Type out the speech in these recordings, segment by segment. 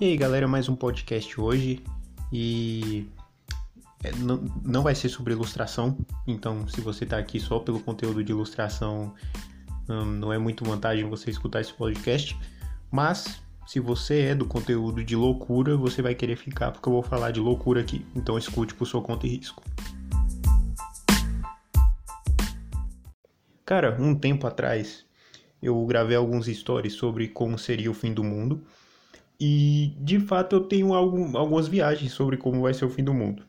E aí, galera, mais um podcast hoje e é, não, vai ser sobre ilustração, então se você está aqui só pelo conteúdo de ilustração, hum, não é muito vantagem você escutar esse podcast, mas se você é do conteúdo de loucura, você vai querer ficar porque eu vou falar de loucura aqui, então escute por sua conta e risco. Cara, um tempo atrás eu gravei alguns stories sobre como seria o fim do mundo. E de fato eu tenho algum, algumas viagens sobre como vai ser o fim do mundo.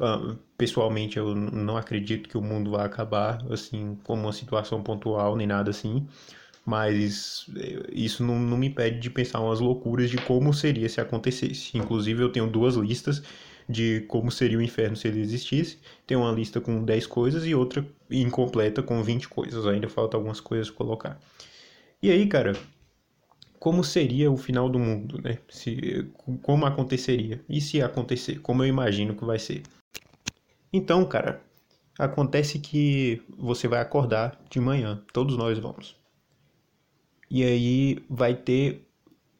Uh, pessoalmente eu não acredito que o mundo vai acabar assim como uma situação pontual nem nada assim. Mas eh, isso não, não me impede de pensar umas loucuras de como seria se acontecesse. Inclusive eu tenho duas listas de como seria o inferno se ele existisse. Tem uma lista com 10 coisas e outra incompleta com 20 coisas. Ainda falta algumas coisas colocar. E aí, cara, como seria o final do mundo, né? Se, como aconteceria? E se acontecer? Como eu imagino que vai ser? Então, cara, acontece que você vai acordar de manhã, todos nós vamos. E aí vai ter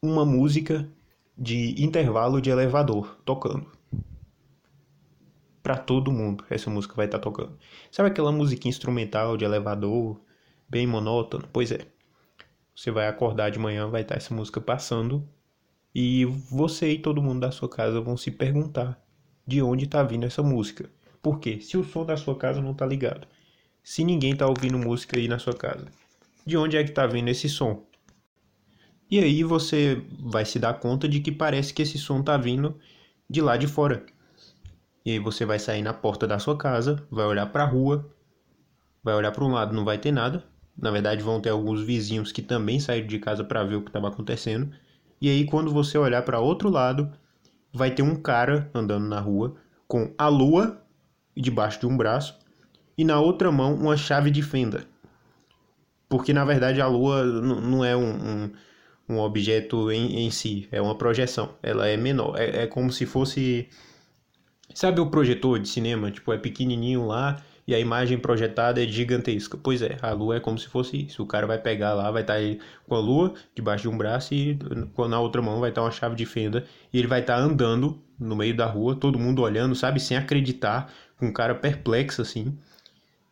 uma música de intervalo de elevador tocando. Para todo mundo, essa música vai estar tá tocando. Sabe aquela música instrumental de elevador, bem monótona? Pois é. Você vai acordar de manhã, vai estar essa música passando e você e todo mundo da sua casa vão se perguntar de onde está vindo essa música. Por quê? Se o som da sua casa não está ligado, se ninguém está ouvindo música aí na sua casa, de onde é que está vindo esse som? E aí você vai se dar conta de que parece que esse som está vindo de lá de fora. E aí você vai sair na porta da sua casa, vai olhar para a rua, vai olhar para um lado, não vai ter nada, na verdade, vão ter alguns vizinhos que também saíram de casa para ver o que estava acontecendo. E aí, quando você olhar para outro lado, vai ter um cara andando na rua com a lua debaixo de um braço e na outra mão uma chave de fenda. Porque na verdade a lua não é um, um, um objeto em, em, si, é uma projeção. Ela é menor. É, é como se fosse. Sabe o projetor de cinema? Tipo, é pequenininho lá e a imagem projetada é gigantesca. Pois é, a lua é como se fosse isso. O cara vai pegar lá, vai estar tá com a lua debaixo de um braço e na outra mão vai estar tá uma chave de fenda e ele vai estar tá andando no meio da rua, todo mundo olhando, sabe, sem acreditar, com um cara perplexo assim.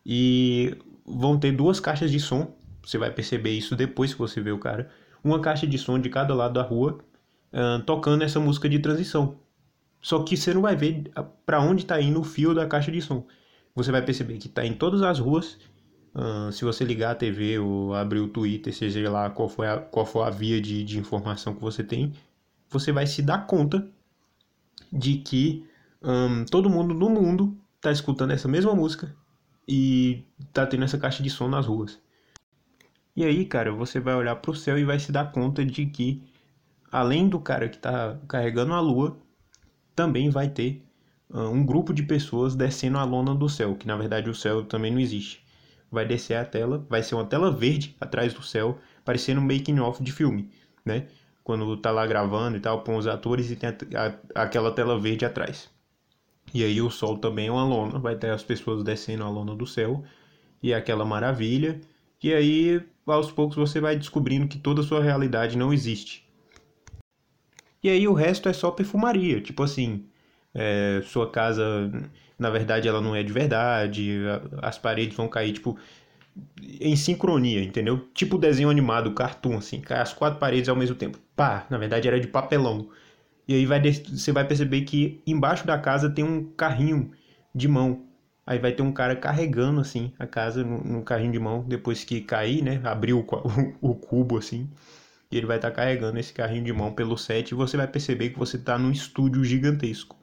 E vão ter duas caixas de som. Você vai perceber isso depois que você vê o cara. Uma caixa de som de cada lado da rua, uh, tocando essa música de transição. Só que você não vai ver para onde está indo o fio da caixa de som você vai perceber que está em todas as ruas. Uh, se você ligar a TV ou abrir o Twitter, seja lá qual for a, qual for a via de, de informação que você tem, você vai se dar conta de que um, todo mundo no mundo está escutando essa mesma música e está tendo essa caixa de som nas ruas. E aí, cara, você vai olhar para o céu e vai se dar conta de que, além do cara que está carregando a lua, também vai ter um grupo de pessoas descendo a lona do céu, que na verdade o céu também não existe. Vai descer a tela, vai ser uma tela verde atrás do céu, parecendo um making off de filme, né? Quando tá lá gravando e tal, põe os atores e tem a, a, aquela tela verde atrás. E aí o sol também é uma lona, vai ter as pessoas descendo a lona do céu e é aquela maravilha. E aí aos poucos você vai descobrindo que toda a sua realidade não existe. E aí o resto é só perfumaria, tipo assim, é, sua casa, na verdade, ela não é de verdade, as paredes vão cair, tipo, em sincronia, entendeu? Tipo desenho animado, cartoon, assim, cai as quatro paredes ao mesmo tempo. Pá, na verdade era de papelão. E aí vai, você vai perceber que embaixo da casa tem um carrinho de mão. Aí vai ter um cara carregando, assim, a casa no, no carrinho de mão, depois que cair, né? Abrir o, o, o cubo, assim. E ele vai estar tá carregando esse carrinho de mão pelo set e você vai perceber que você está num estúdio gigantesco.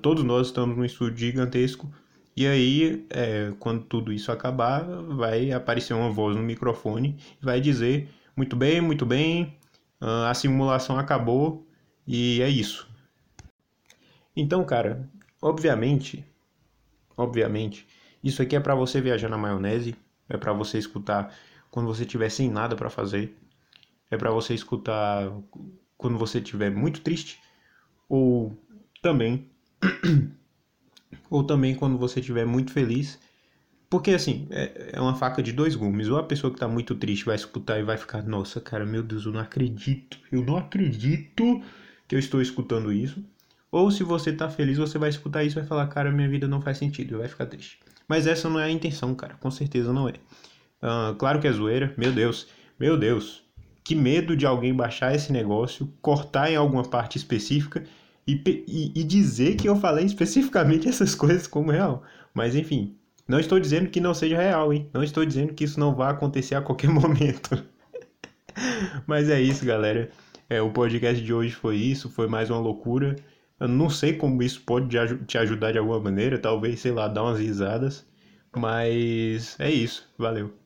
Todos nós estamos num estúdio gigantesco. E aí, é, quando tudo isso acabar, vai aparecer uma voz no microfone e vai dizer: muito bem, muito bem, a simulação acabou e é isso. Então, cara, obviamente, obviamente, isso aqui é para você viajar na maionese, é para você escutar quando você tiver sem nada para fazer, é para você escutar quando você estiver muito triste ou também ou também quando você estiver muito feliz. Porque assim, é, é uma faca de dois gumes. Ou a pessoa que está muito triste vai escutar e vai ficar, nossa, cara, meu Deus, eu não acredito, eu não acredito que eu estou escutando isso. Ou se você tá feliz, você vai escutar isso e vai falar, cara, minha vida não faz sentido, vai ficar triste. Mas essa não é a intenção, cara, com certeza não é. Uh, claro que é zoeira, meu Deus, meu Deus. Que medo de alguém baixar esse negócio, cortar em alguma parte específica e, e, e dizer que eu falei especificamente essas coisas como real. Mas enfim, não estou dizendo que não seja real, hein? Não estou dizendo que isso não vá acontecer a qualquer momento. Mas é isso, galera. É, o podcast de hoje foi isso, foi mais uma loucura. Eu não sei como isso pode te ajudar de alguma maneira, talvez, sei lá, dar umas risadas. Mas é isso. Valeu.